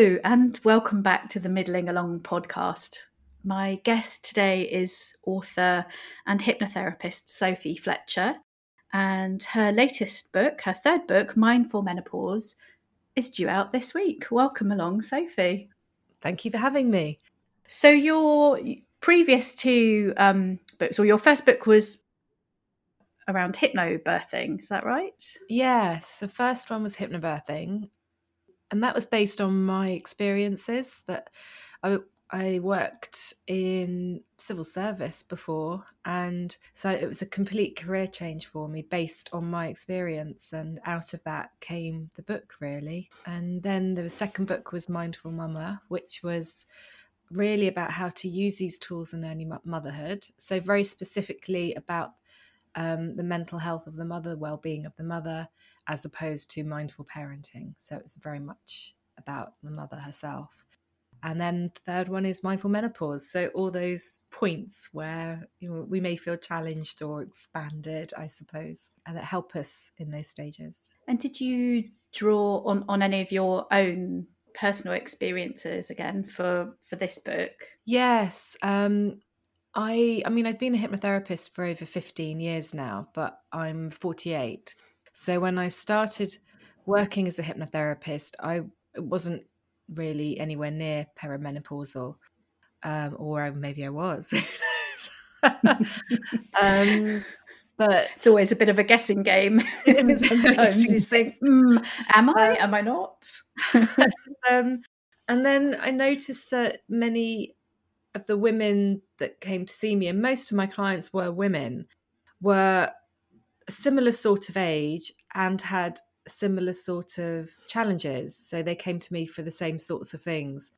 Hello, and welcome back to the Middling Along podcast. My guest today is author and hypnotherapist Sophie Fletcher, and her latest book, her third book, Mindful Menopause, is due out this week. Welcome along, Sophie. Thank you for having me. So, your previous two um, books, or your first book was around hypnobirthing, is that right? Yes, the first one was hypnobirthing, and that was based on my experiences that I, I worked in civil service before and so it was a complete career change for me based on my experience and out of that came the book really. And then the second book was mindful mama which was really about how to use these tools in early motherhood. So very specifically about um, the mental health of the mother, well being of the mother, as opposed to mindful parenting. So it's very much about the mother herself. And then the third one is mindful menopause. So all those points where you know, we may feel challenged or expanded, I suppose, and that help us in those stages. And did you draw on, on any of your own personal experiences again for for this book? Yes. Um, I I mean I've been a hypnotherapist for over 15 years now, but I'm 48. So when I started working as a hypnotherapist, I wasn't really anywhere near perimenopausal. Um, or maybe I was. um, but it's always a bit of a guessing game. Sometimes you think, mm, "Am I? Um, Am I not?" um, and then I noticed that many of the women that came to see me, and most of my clients were women, were a similar sort of age and had similar sort of challenges. So they came to me for the same sorts of things.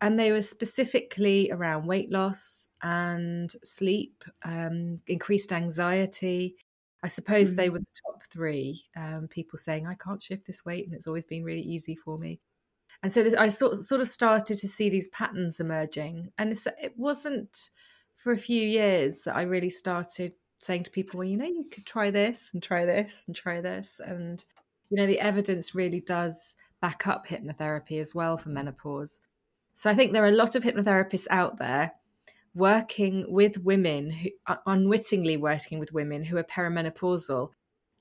And they were specifically around weight loss and sleep, um, increased anxiety. I suppose mm-hmm. they were the top three um, people saying, I can't shift this weight, and it's always been really easy for me and so this, I sort sort of started to see these patterns emerging, and it wasn't for a few years that I really started saying to people, well, you know, you could try this and try this and try this, and you know, the evidence really does back up hypnotherapy as well for menopause. So I think there are a lot of hypnotherapists out there working with women who uh, unwittingly working with women who are perimenopausal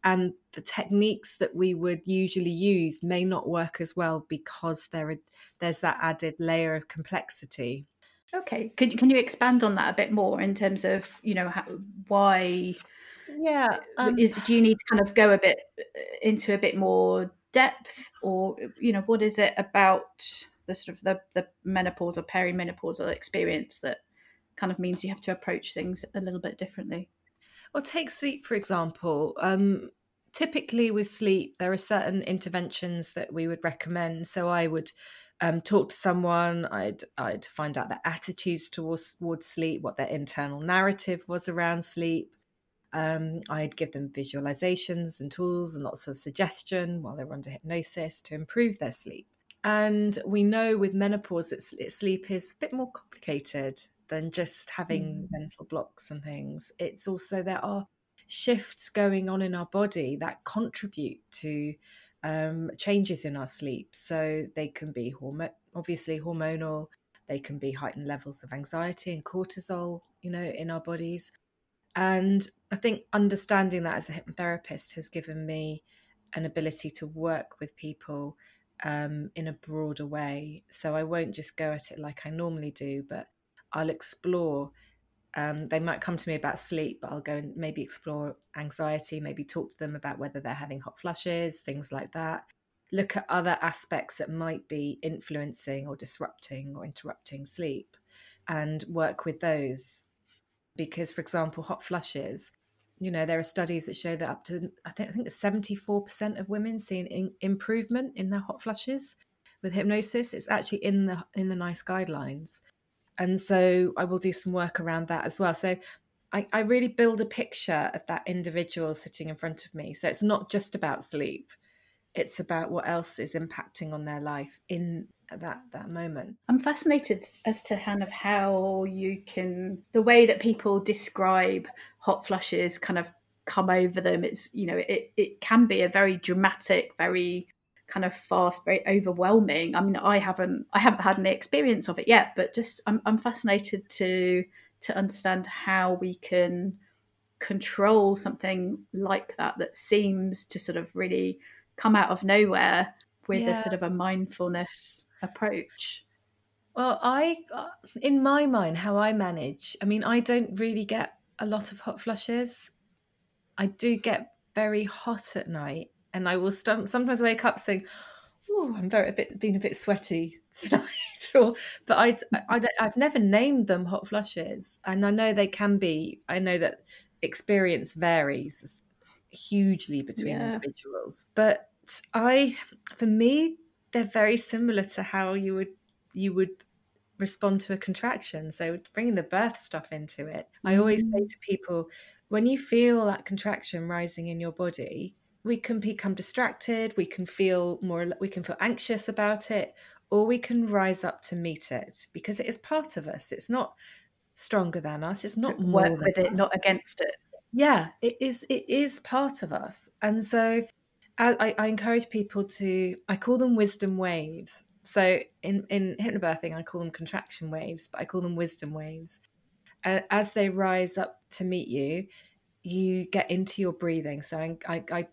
and the techniques that we would usually use may not work as well because there there's that added layer of complexity. Okay, can can you expand on that a bit more in terms of you know how, why? Yeah, um, is, do you need to kind of go a bit uh, into a bit more depth, or you know what is it about the sort of the the menopausal perimenopausal experience that kind of means you have to approach things a little bit differently? Well, take sleep, for example. Um, typically, with sleep, there are certain interventions that we would recommend. So I would um, talk to someone, I'd, I'd find out their attitudes towards, towards sleep, what their internal narrative was around sleep. Um, I'd give them visualizations and tools and lots of suggestion while they were under hypnosis to improve their sleep. And we know with menopause that sleep is a bit more complicated than just having mm. mental blocks and things. It's also there are shifts going on in our body that contribute to um, changes in our sleep. So they can be hormone, obviously hormonal. They can be heightened levels of anxiety and cortisol, you know, in our bodies. And I think understanding that as a hypnotherapist has given me an ability to work with people um, in a broader way. So I won't just go at it like I normally do, but I'll explore. Um, they might come to me about sleep, but I'll go and maybe explore anxiety, maybe talk to them about whether they're having hot flushes, things like that. Look at other aspects that might be influencing or disrupting or interrupting sleep and work with those. Because, for example, hot flushes, you know, there are studies that show that up to, I think, I think 74% of women see an in- improvement in their hot flushes with hypnosis. It's actually in the in the NICE guidelines and so I will do some work around that as well. So I, I, really build a picture of that individual sitting in front of me. So it's not just about sleep; it's about what else is impacting on their life in that that moment. I'm fascinated as to kind of how you can the way that people describe hot flushes kind of come over them. It's you know it it can be a very dramatic, very kind of fast, very overwhelming. I mean, I haven't I haven't had any experience of it yet, but just I'm, I'm fascinated to to understand how we can control something like that that seems to sort of really come out of nowhere with yeah. a sort of a mindfulness approach. Well, I, uh, in my mind, how I manage, I mean, I don't really get a lot of hot flushes. I do get very hot at night, and I will st- sometimes wake up saying, "Oh, I'm very a bit being a bit sweaty tonight." or, but I, I, I have never named them hot flushes, and I know they can be. I know that experience varies hugely between yeah. individuals, but I, for me, they're very similar to how you would you would respond to a contraction. So bringing the birth stuff into it, mm. I always say mm. to people, when you feel that contraction rising in your body, we can become distracted, we can feel more we can feel anxious about it, or we can rise up to meet it because it is part of us. It's not stronger than us. It's not more work with us. it, not against it. Yeah, it is. It is part of us, and so I, I encourage people to. I call them wisdom waves. So in in hypnobirthing, I call them contraction waves, but I call them wisdom waves. Uh, as they rise up to meet you, you get into your breathing. So I, I, I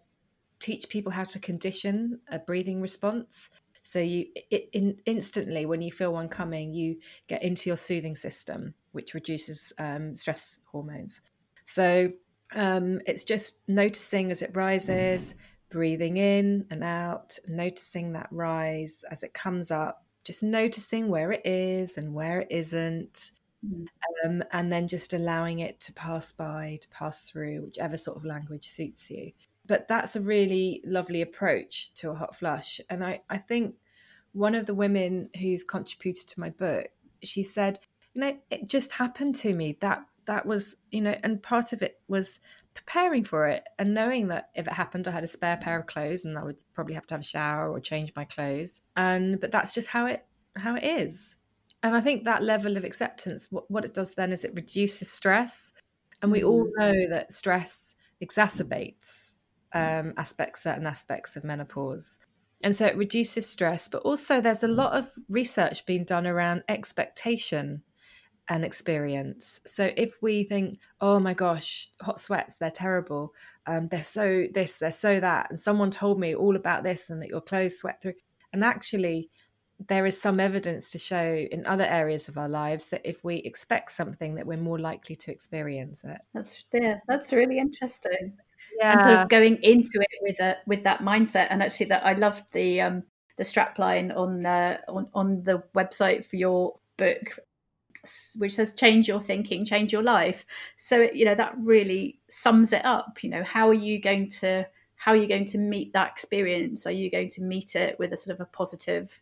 teach people how to condition a breathing response. So you it, in, instantly, when you feel one coming, you get into your soothing system, which reduces um, stress hormones. So um, it's just noticing as it rises, breathing in and out, noticing that rise as it comes up, just noticing where it is and where it isn't. Mm. Um, and then just allowing it to pass by, to pass through, whichever sort of language suits you. But that's a really lovely approach to a hot flush. And I, I think one of the women who's contributed to my book, she said, you know, it just happened to me. That that was, you know, and part of it was preparing for it and knowing that if it happened i had a spare pair of clothes and i would probably have to have a shower or change my clothes and but that's just how it how it is and i think that level of acceptance what, what it does then is it reduces stress and we all mm. know that stress exacerbates um, aspects certain aspects of menopause and so it reduces stress but also there's a lot of research being done around expectation and experience. So if we think, oh my gosh, hot sweats, they're terrible. Um, they're so this, they're so that. And someone told me all about this and that your clothes sweat through. And actually, there is some evidence to show in other areas of our lives that if we expect something that we're more likely to experience it. That's yeah, that's really interesting. Yeah. And sort of going into it with a with that mindset. And actually that I loved the um the strapline on the on, on the website for your book which says change your thinking change your life so you know that really sums it up you know how are you going to how are you going to meet that experience are you going to meet it with a sort of a positive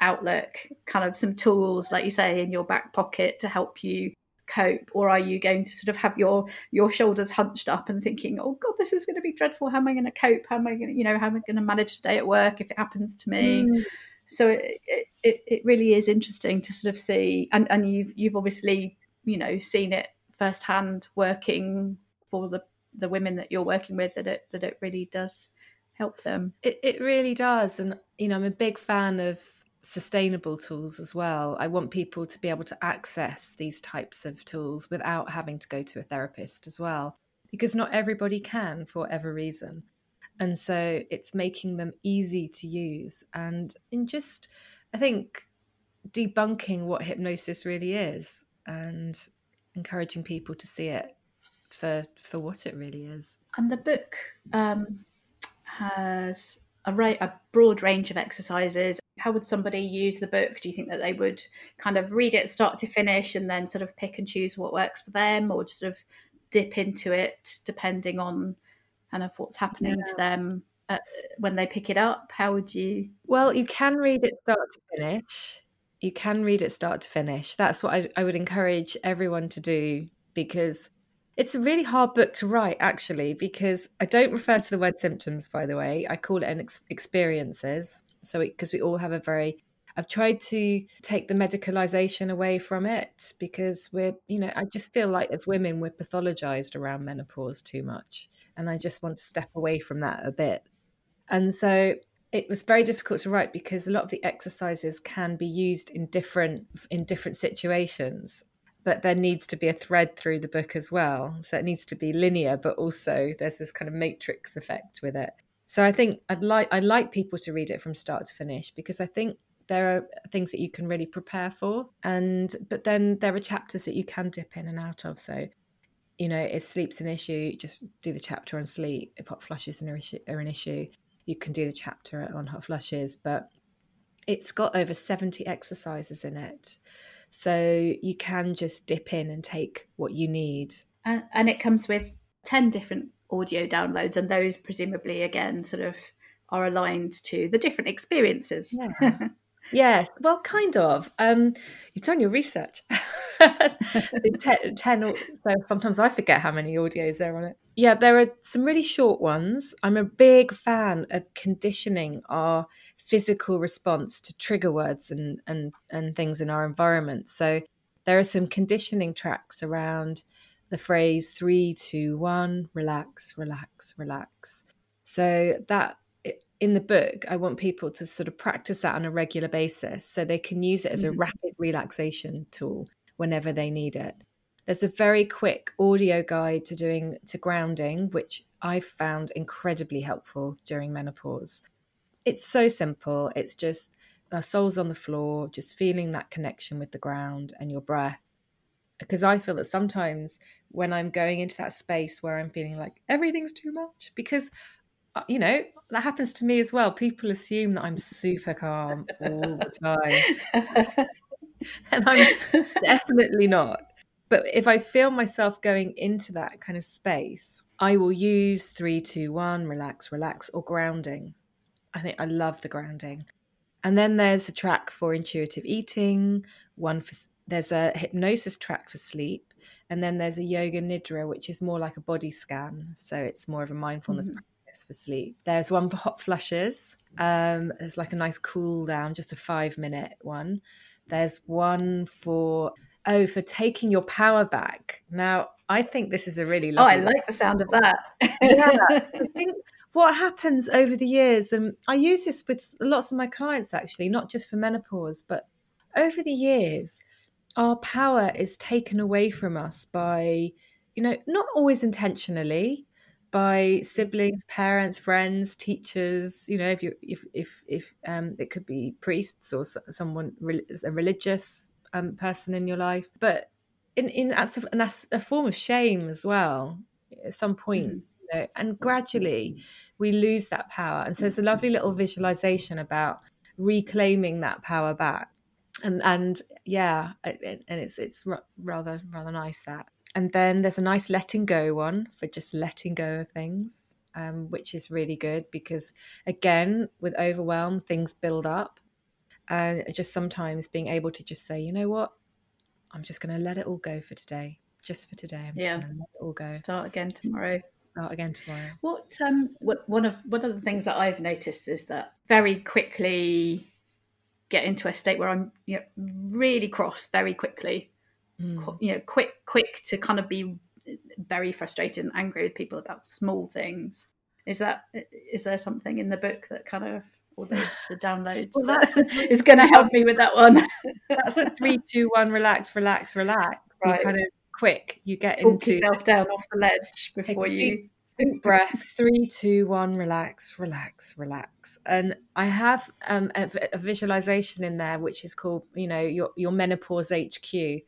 outlook kind of some tools like you say in your back pocket to help you cope? Or are you going to sort of have your your shoulders hunched up and thinking oh god this is going to be dreadful. How am i going to cope? How am i going to you know how am i going to manage today at work if it happens to me? Mm so it, it, it really is interesting to sort of see and, and you've you've obviously you know seen it firsthand working for the the women that you're working with that it that it really does help them. It, it really does. And you know i'm a big fan of sustainable tools as well. I want people to be able to access these types of tools without having to go to a therapist as well because not everybody can for whatever reason. And so it's making them easy to use and in just i think debunking what hypnosis really is and encouraging people to see it for for what it really is. And the book um, has a, right, a broad range of exercises how would somebody use the book do you think that they would kind of read it start to finish and then sort of pick and choose what works for them or just sort of dip into it depending on kind of what's happening yeah. to them uh, when they pick it up? How would you? Well, you can read it start to finish. You can read it start to finish. That's what I, I would encourage everyone to do because it's a really hard book to write, actually, because I don't refer to the word symptoms, by the way. I call it an ex- experiences. So, because we all have a very I've tried to take the medicalization away from it because we're, you know, I just feel like as women, we're pathologized around menopause too much. And I just want to step away from that a bit. And so it was very difficult to write because a lot of the exercises can be used in different in different situations but there needs to be a thread through the book as well so it needs to be linear but also there's this kind of matrix effect with it so i think i'd like i like people to read it from start to finish because i think there are things that you can really prepare for and but then there are chapters that you can dip in and out of so you know if sleep's an issue just do the chapter on sleep if hot flushes are an issue you can do the chapter on hot flushes, but it's got over 70 exercises in it. So you can just dip in and take what you need. And, and it comes with 10 different audio downloads, and those presumably, again, sort of are aligned to the different experiences. Yeah. yes, well, kind of. Um, you've done your research. ten, ten, so sometimes I forget how many audios there are on it. Yeah, there are some really short ones. I'm a big fan of conditioning our physical response to trigger words and and and things in our environment. So there are some conditioning tracks around the phrase three, two, one, relax, relax, relax. So that in the book, I want people to sort of practice that on a regular basis so they can use it as a mm-hmm. rapid relaxation tool whenever they need it. There's a very quick audio guide to doing to grounding, which I've found incredibly helpful during menopause. It's so simple. It's just our soles on the floor, just feeling that connection with the ground and your breath. Because I feel that sometimes when I'm going into that space where I'm feeling like everything's too much, because uh, you know that happens to me as well. People assume that I'm super calm all the time. and I'm definitely not. But if I feel myself going into that kind of space, I will use three, two, one, relax, relax, or grounding. I think I love the grounding. And then there's a track for intuitive eating, one for there's a hypnosis track for sleep, and then there's a yoga nidra, which is more like a body scan. So it's more of a mindfulness mm-hmm. practice for sleep. There's one for hot flushes. Um, there's like a nice cool down, just a five minute one. There's one for oh for taking your power back. Now I think this is a really lovely. Oh, I like the sound of that. yeah, I think what happens over the years, and I use this with lots of my clients actually, not just for menopause, but over the years, our power is taken away from us by, you know, not always intentionally, by siblings, parents, friends, teachers. You know, if you if if if um, it could be priests or someone a religious um, person in your life, but in in as a, as a form of shame as well. At some point, mm. you know, and gradually we lose that power. And so there's a lovely little visualization about reclaiming that power back. And and yeah, and it's it's rather rather nice that and then there's a nice letting go one for just letting go of things, um, which is really good because, again, with overwhelm, things build up. And just sometimes being able to just say, you know what, I'm just going to let it all go for today. Just for today, I'm just yeah. going to let it all go. Start again tomorrow. Start again tomorrow. What um what one of one of the things that I've noticed is that very quickly get into a state where I'm you know, really cross very quickly. Mm. you know quick quick to kind of be very frustrated and angry with people about small things. Is that is there something in the book that kind of or the, the downloads well, that's that is going to help me with that one? That's a three two one relax relax relax. Right. you kind of quick you get Talk into yourself down off the ledge before you deep, breath. Three two one relax relax relax. And i have um, a, a, visualization in there which is called you know your your menopause hq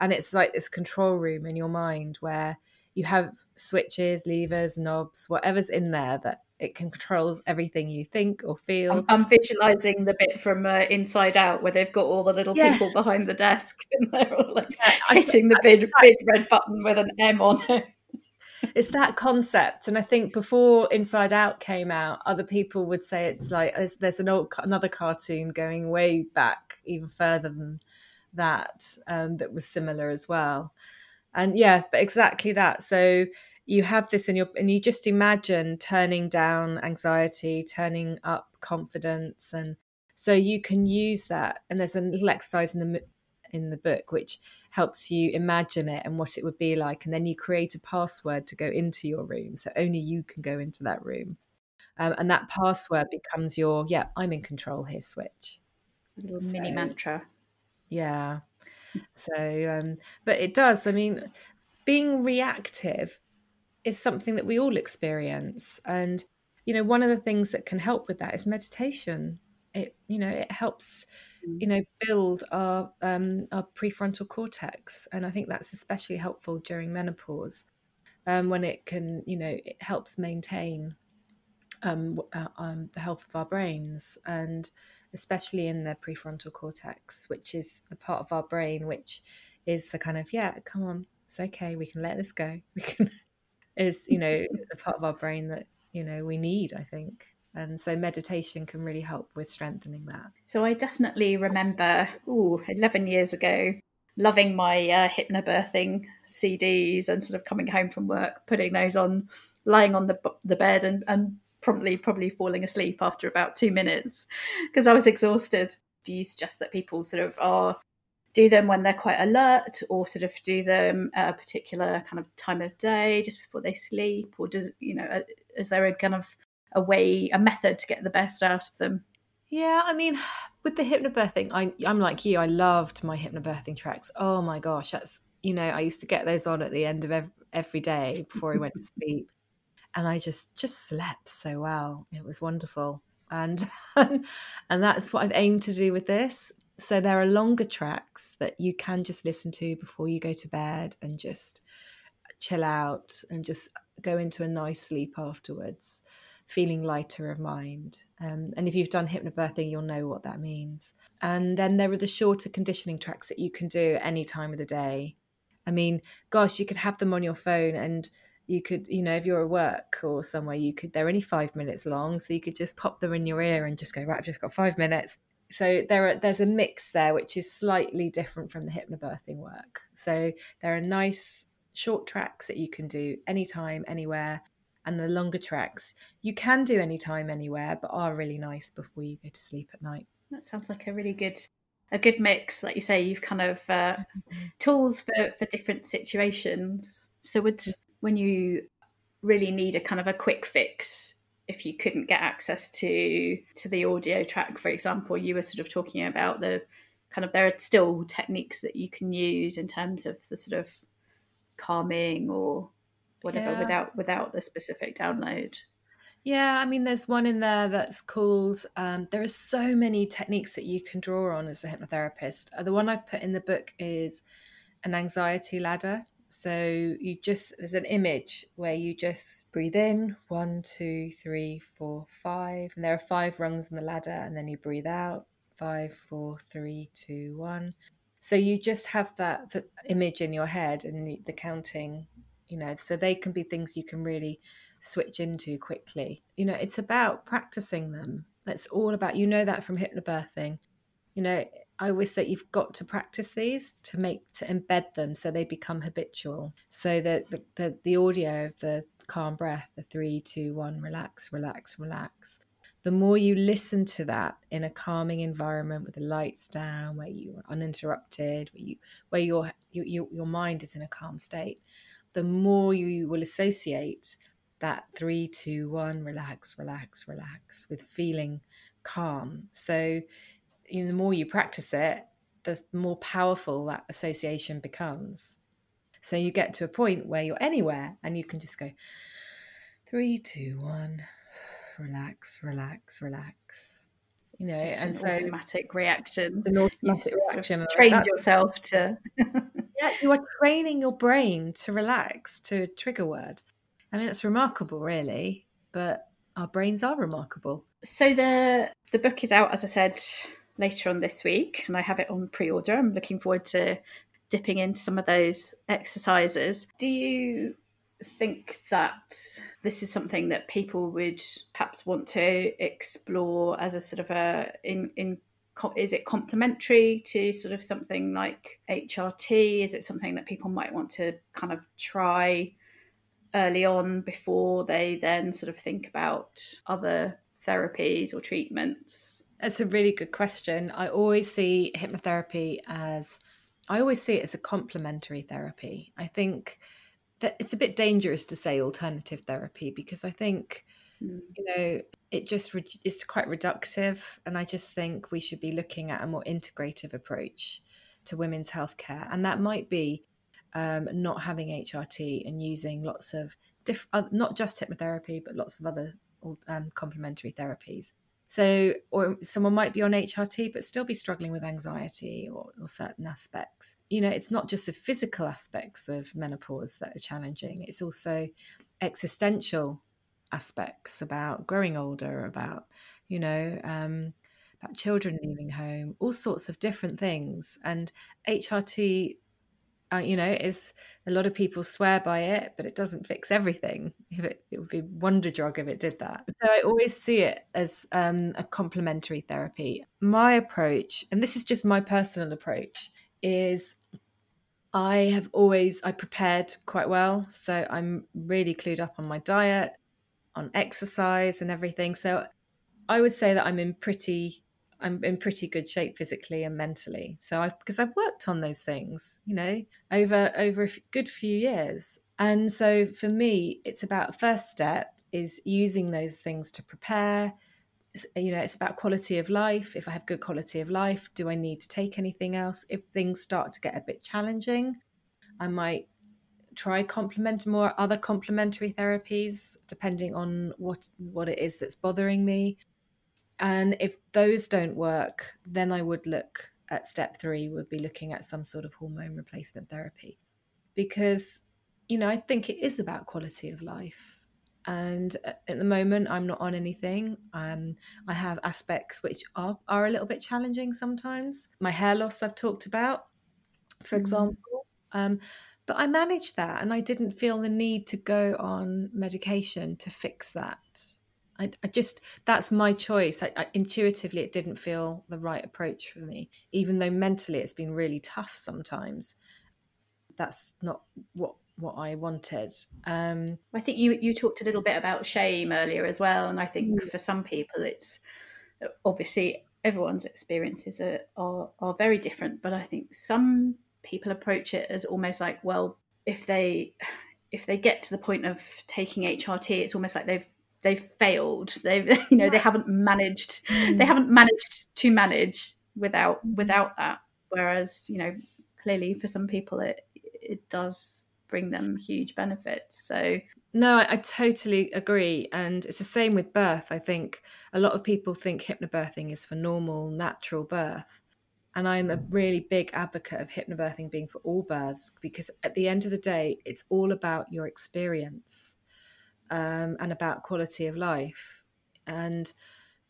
and it's like this control room in your mind where you have switches levers knobs whatever's in there that it controls everything you think or feel. I'm, I'm visualizing the bit from uh, inside out where they've got all the little yeah. people behind the desk and they're all like yeah, hitting the big big red button with an m on it it's that concept and i think before inside out came out other people would say it's like there's, an old another cartoon going way back even further than that um, that was similar as well. And yeah, but exactly that. So you have this in your, and you just imagine turning down anxiety, turning up confidence, and so you can use that. And there's a little exercise in the in the book which helps you imagine it and what it would be like, and then you create a password to go into your room, so only you can go into that room. Um, and that password becomes your, yeah, I'm in control here switch. A little so, mini mantra. Yeah. So, um, but it does. I mean, being reactive is something that we all experience. And, you know, one of the things that can help with that is meditation. It, you know, it helps, mm. you know, build our um, our prefrontal cortex, and I think that's especially helpful during menopause, um, when it can, you know, it helps maintain um, uh, um, the health of our brains, and especially in the prefrontal cortex, which is the part of our brain which is the kind of yeah, come on, it's okay, we can let this go. We can is you know the part of our brain that you know we need. I think. And so meditation can really help with strengthening that. So I definitely remember, ooh, 11 years ago, loving my uh, hypnobirthing CDs and sort of coming home from work, putting those on, lying on the, the bed and, and promptly probably falling asleep after about two minutes because I was exhausted. Do you suggest that people sort of are do them when they're quite alert or sort of do them at a particular kind of time of day just before they sleep or does you know is there a kind of a way a method to get the best out of them. Yeah i mean with the hypnobirthing I, i'm like you i loved my hypnobirthing tracks. Oh my gosh that's you know i used to get those on at the end of every, every day before i went to sleep. And i just just slept so well. It was wonderful. And and that's what i've aimed to do with this. So there are longer tracks that you can just listen to before you go to bed and just chill out and just go into a nice sleep afterwards, feeling lighter of mind. Um, and if you've done hypnobirthing, you'll know what that means. And then there are the shorter conditioning tracks that you can do any time of the day. I mean, gosh, you could have them on your phone and you could, you know, if you're at work or somewhere, you could, they're only five minutes long. So you could just pop them in your ear and just go, right, I've just got five minutes so there are there's a mix there which is slightly different from the hypnobirthing work so there are nice short tracks that you can do anytime anywhere and the longer tracks you can do anytime anywhere but are really nice before you go to sleep at night. That sounds like a really good a good mix. Like you say you've kind of uh, tools for for different situations. So would when you really need a kind of a quick fix if you couldn't get access to to the audio track for example you were sort of talking about the kind of there are still techniques that you can use in terms of the sort of calming or whatever yeah. without without the specific download yeah, I mean, there's one in there that's called. Um, there are so many techniques that you can draw on as a hypnotherapist. Uh, the one I've put in the book is an anxiety ladder. So you just, there's an image where you just breathe in one, two, three, four, five. And there are five rungs on the ladder. And then you breathe out five, four, three, two, one. So you just have that image in your head and the counting, you know, so they can be things you can really switch into quickly. You know, it's about practicing them. That's all about, you know, that from hypnobirthing. You know, I always say you've got to practice these to make to embed them so they become habitual. So that the, the, the audio of the calm breath, the three, two, one, relax, relax, relax. The more you listen to that in a calming environment with the lights down, where you are uninterrupted, where you where your your your mind is in a calm state, the more you will associate that three, two, one, relax, relax, relax with feeling calm. So you know, the more you practice it, the more powerful that association becomes. So you get to a point where you're anywhere and you can just go three, two, one, relax, relax, relax. You know, and an so automatic reaction. An automatic reaction. Trained yourself to. yeah, you are training your brain to relax to a trigger word. I mean, that's remarkable, really. But our brains are remarkable. So the the book is out, as I said, later on this week, and I have it on pre order. I'm looking forward to dipping into some of those exercises. Do you think that this is something that people would perhaps want to explore as a sort of a in in is it complementary to sort of something like HRT? Is it something that people might want to kind of try early on before they then sort of think about other therapies or treatments? That's a really good question. I always see hypnotherapy as I always see it as a complementary therapy. I think that it's a bit dangerous to say alternative therapy because I think mm. you know it just re- it's quite reductive and i just think we should be looking at a more integrative approach to women's healthcare and that might be um, not having hrt and using lots of diff- uh, not just hypnotherapy but lots of other um, complementary therapies so, or someone might be on HRT but still be struggling with anxiety or, or, certain aspects. You know, it's not just the physical aspects of menopause that are challenging, it's also existential aspects about growing older, about, you know, um, about children leaving home, all sorts of different things. And HRT uh, you know, is a lot of people swear by it, but it doesn't fix everything. If it, it would be wonder drug if it did that. So I always see it as um, a complementary therapy. My approach, and this is just my personal approach, is I have always I prepared quite well, so I'm really clued up on my diet, on exercise, and everything. So I would say that I'm in pretty I'm in pretty good shape physically and mentally. So I because I've worked on those things, you know, over over a good few years. And so for me, it's about first step is using those things to prepare. You know, it's about quality of life. If I have good quality of life, do I need to take anything else? If things start to get a bit challenging, I might try complement more other complementary therapies depending on what what it is that's bothering me and if those don't work, then I would look at step three, would be looking at some sort of hormone replacement therapy. Because, you know, I think it is about quality of life. And at the moment, I'm not on anything. Um, I have aspects which are, are a little bit challenging sometimes. My hair loss, I've talked about, for mm. example. Um, but I managed that and I didn't feel the need to go on medication to fix that. I, I just that's my choice. I, I, intuitively, it didn't feel the right approach for me, even though mentally it's been really tough sometimes. That's not what what I wanted. Um, I think you you talked a little bit about shame earlier as well, and I think mm. for some people it's obviously everyone's experiences are, are are very different, but I think some people approach it as almost like, well, if they if they get to the point of taking HRT, it's almost like they've they've failed. They've you know they haven't managed mm. they haven't managed to manage without mm. without that. Whereas you know clearly for some people it it does bring them huge benefits. So no I, I totally agree. And it's the same with birth. I think a lot of people think hypnobirthing is for normal natural birth. And I'm a really big advocate of hypnobirthing being for all births because at the end of the day, it's all about your experience um, and about quality of life. And,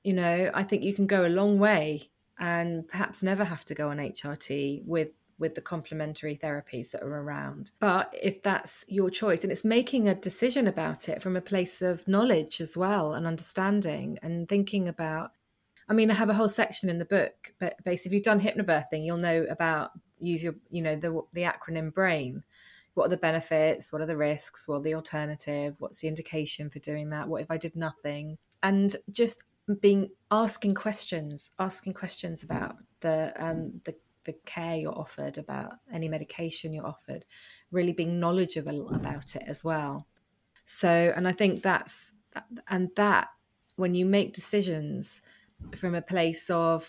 you know, I think you can go a long way and perhaps never have to go on HRT with with the complementary therapies that are around. But if that's your choice, and it's making a decision about it from a place of knowledge as well and understanding and thinking about. I mean, I have a whole section in the book, but basically, if you've done hypnobirthing, you'll know about use your, you know, the the acronym BRAIN, what are the benefits? What are the risks? What are the alternative? What's the indication for doing that? What if i did nothing? And just being asking questions asking questions about the um the the care you're offered about any medication you're offered really being knowledgeable about it as well. So and i think that's and that when you make decisions from a place of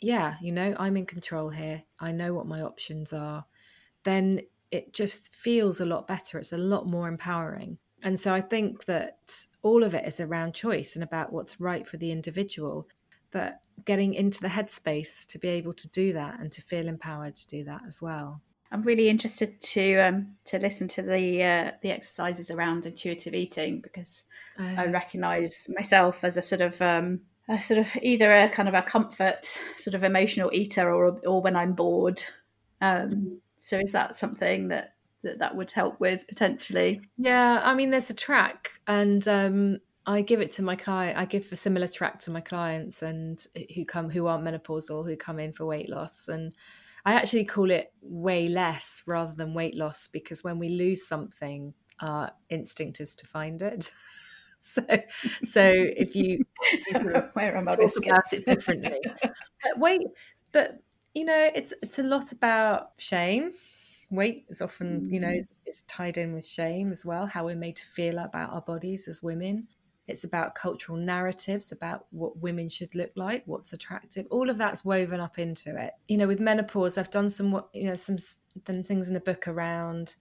yeah you know i'm in control here. I know what my options are then it just feels a lot better. It's a lot more empowering. And so I think that all of it is around choice and about what's right for the individual, but getting into the headspace to be able to do that and to feel empowered to do that as well. I'm really interested to um, to listen to the uh, the exercises around intuitive eating because uh, I recognise myself as a sort of um, a sort of either a kind of a comfort sort of emotional eater or or when I'm bored. Um, mm-hmm. So is that something that that, that would help with potentially? Yeah, I mean, there's a track, and um, I give it to my client. I give a similar track to my clients and who come who aren't menopausal, who come in for weight loss, and I actually call it way less rather than weight loss because when we lose something, our instinct is to find it. so, so if you, if you sort of Where am I talk about it differently, but wait, but you know, it's it's a lot about shame. Weight is often, you know, mm. it's tied in with shame as well, how we're made to feel about our bodies as women. it's about cultural narratives about what women should look like what's attractive all of that's woven up into it you know with menopause i've done some you know some, some things in the book around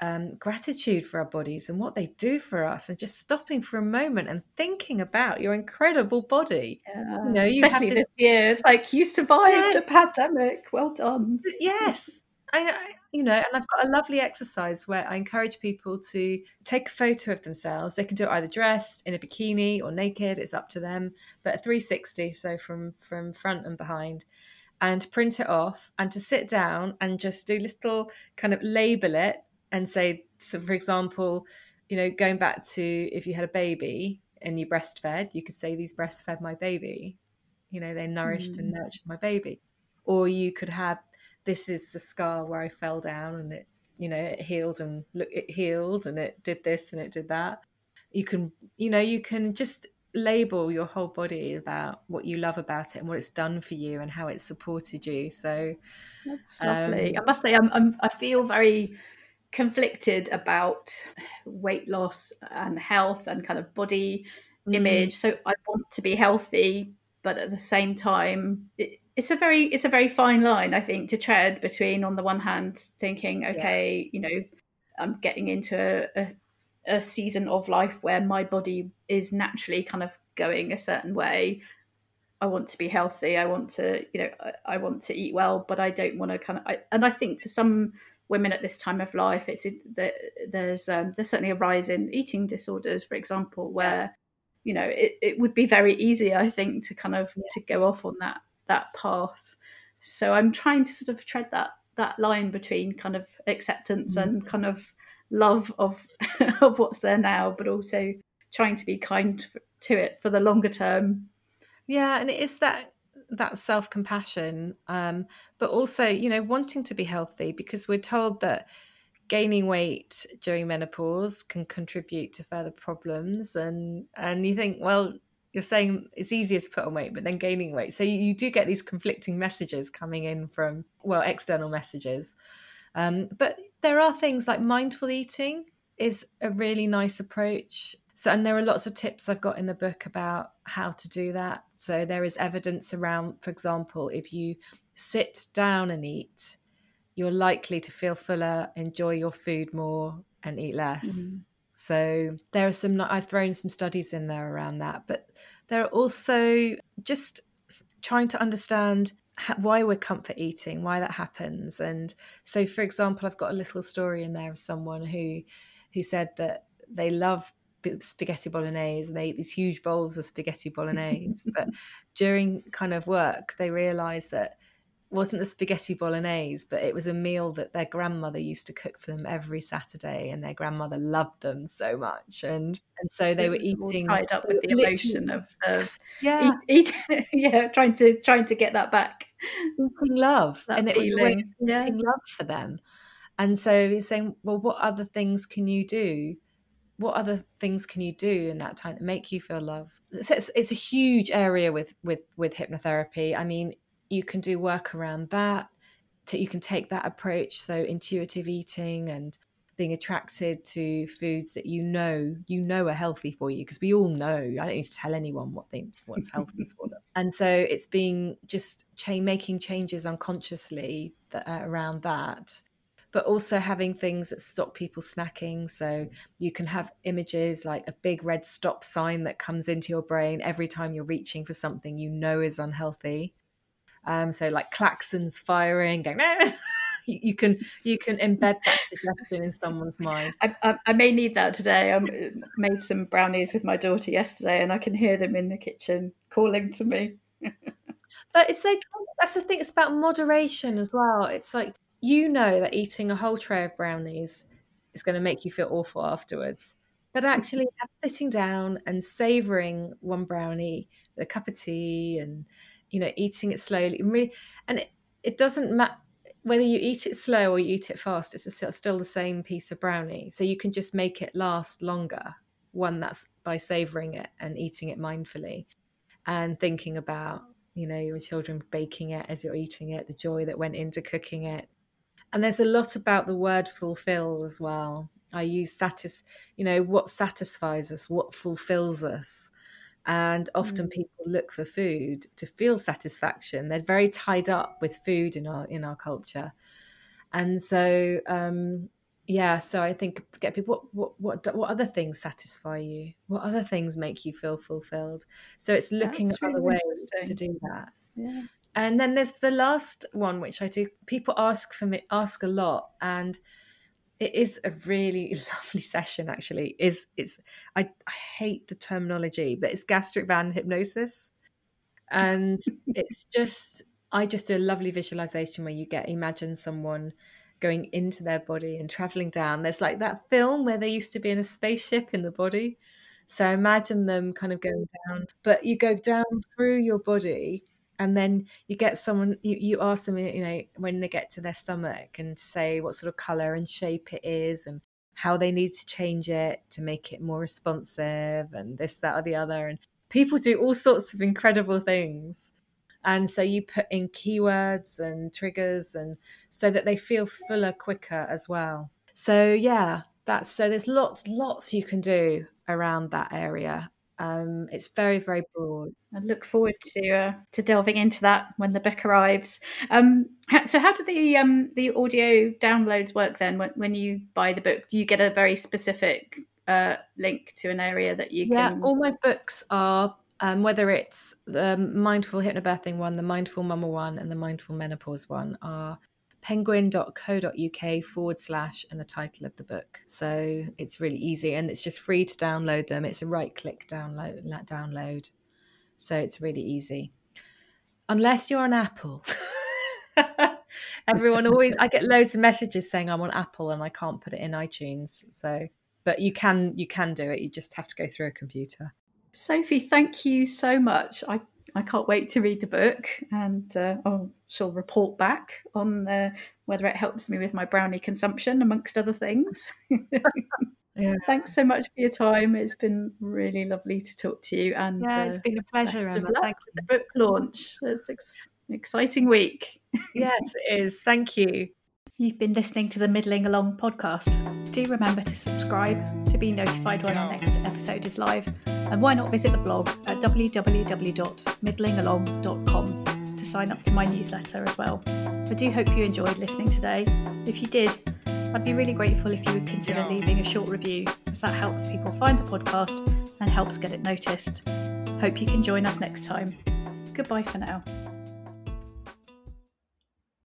um, gratitude for our bodies and what they do for us, and just stopping for a moment and thinking about your incredible body. Yeah, you know, you especially this... this... year, it's like you survived yeah. a pandemic. Well done. Yes, I, I, you know, and I've got a lovely exercise where I encourage people to take a photo of themselves. They can do it either dressed in a bikini or naked. It's up to them, but a 360, so from from front and behind, and print it off, and to sit down and just do little kind of label it and say, so for example, you know, going back to if you had a baby and you breastfed, you could say these breastfed my baby. You know, they nourished mm. and nurtured my baby. Or you could have this is the scar where I fell down and it, you know, it healed and look, it healed and it did this and it did that. You can, you know, you can just label your whole body about what you love about it and what it's done for you and how it's supported you. So that's lovely. Um, I must say, I'm, I'm, I feel very conflicted about weight loss and health and kind of body mm. image. So I want to be healthy, but at the same time, it, it's a very it's a very fine line I think to tread between on the one hand thinking okay yeah. you know I'm getting into a, a, a season of life where my body is naturally kind of going a certain way I want to be healthy I want to you know I, I want to eat well but I don't want to kind of I, and I think for some women at this time of life it's there's um, there's certainly a rise in eating disorders for example where you know it, it would be very easy i think to kind of yeah. to go off on that that path. So i'm trying to sort of tread that that line between kind of acceptance mm and kind of love of of what's there now but also trying to be kind to it for the longer term. Yeah and it is that that self compassion, um, but also you know wanting to be healthy because we're told that gaining weight during menopause can contribute to further problems, and and you think well you're saying it's easier to put on weight, but then gaining weight. So you, you do get these conflicting messages coming in from well external messages, um, but there are things like mindful eating is a really nice approach so, and there are lots of tips I've got in the book about how to do that. So, there is evidence around, for example, if you sit down and eat, you're likely to feel fuller, enjoy your food more, and eat less. Mm-hmm. So, there are some, I've thrown some studies in there around that, but there are also just trying to understand why we're comfort eating, why that happens. And so, for example, I've got a little story in there of someone who who said that they love spaghetti bolognese and they ate these huge bowls of spaghetti bolognese. but during kind of work, they realized that wasn't the spaghetti bolognese, but it was a meal that their grandmother used to cook for them every Saturday, and their grandmother loved them so much, and and so, so they were eating tied up with the emotion of, of yeah, eat, eat, yeah, trying to trying to get that back, eating love, that and feeling. it was yeah. eating love for them, and so he's saying, well, what other things can you do? What other things can you do in that time that make you feel love? So it's, it's, a huge area with with with hypnotherapy. I mean you can do work around that. You can take that approach so intuitive eating and being attracted to foods that you know you know are healthy for you because we all know i don't need to tell anyone what they what's healthy for them. And so it's being just cha- making changes unconsciously that, uh, around that but also having things that stop people snacking. So you can have images like a big red stop sign that comes into your brain every time you're reaching for something you know is unhealthy. Um, so like klaxons firing, going, you can you can embed that suggestion in someone's mind. I, I, I, may need that today. I made some brownies with my daughter yesterday, and I can hear them in the kitchen calling to me. but it's like that's the thing. It's about moderation as well. It's like you know that eating a whole tray of brownies is going to make you feel awful afterwards. But mm-hmm. actually, sitting down and savoring one brownie with a cup of tea and, you know, eating it slowly, and, really, and it, it doesn't matter whether you eat it slow or you eat it fast, it's still the same piece of brownie. So you can just make it last longer. One that's by savoring it and eating it mindfully and thinking about, you know, your children baking it as you're eating it, the joy that went into cooking it, and there's a lot about the word fulfill as well. I use satis, you know, what satisfies us, what fulfills us. And often mm. people look for food to feel satisfaction. They're very tied up with food in our in our culture. And so um, yeah, so I think to get people what what what what other things satisfy you? What other things make you feel fulfilled? So it's looking That's at other ways to do that. Yeah. And then there's the last one which I do people ask for me ask a lot and it is a really lovely session actually is it's I, I hate the terminology but it's gastric band hypnosis and it's just I just do a lovely visualization where you get imagine someone going into their body and traveling down. There's like that film where they used to be in a spaceship in the body. So imagine them kind of going down, but you go down through your body and then you get someone you, you ask them you know when they get to their stomach and say what sort of color and shape it is and how they need to change it to make it more responsive and this that or the other. And people do all sorts of incredible things. And so you put in keywords and triggers and so that they feel fuller quicker as well. So yeah that's so there's lots lots you can do around that area um, it's very very broad. I look forward to uh, to delving into that when the book arrives. Um, so how do the um, the audio downloads work then? When, when you buy the book do you get a very specific uh, link to an area that you yeah, can all my books are um, whether it's the mindful hypnobirthing one, the mindful mama one, and the mindful menopause one, are penguin.co.uk forward slash and the title of the book. So it's really easy and it's just free to download them. It's a right click download. download. So it's really easy. Unless you're on Apple. Everyone always, I get loads of messages saying I'm on Apple and I can't put it in iTunes. So, but you can, you can do it. You just have to go through a computer. Sophie, thank you so much. I, I can't wait to read the book and uh, I'll shall report back on uh, whether it helps me with my brownie consumption, amongst other things. yeah. Thanks so much for your time. It's been really lovely to talk to you. And yeah, it's uh, been a pleasure. Emma. Thank you. The book launch. It's ex- an exciting week. yes, it is. Thank you. You've been listening to the Middling Along podcast. Do remember to subscribe to be notified when our next episode is live. And why not visit the blog at www.middlingalong.com to sign up to my newsletter as well. I do hope you enjoyed listening today. If you did, I'd be really grateful if you would consider leaving a short review, as that helps people find the podcast and helps get it noticed. Hope you can join us next time. Goodbye for now.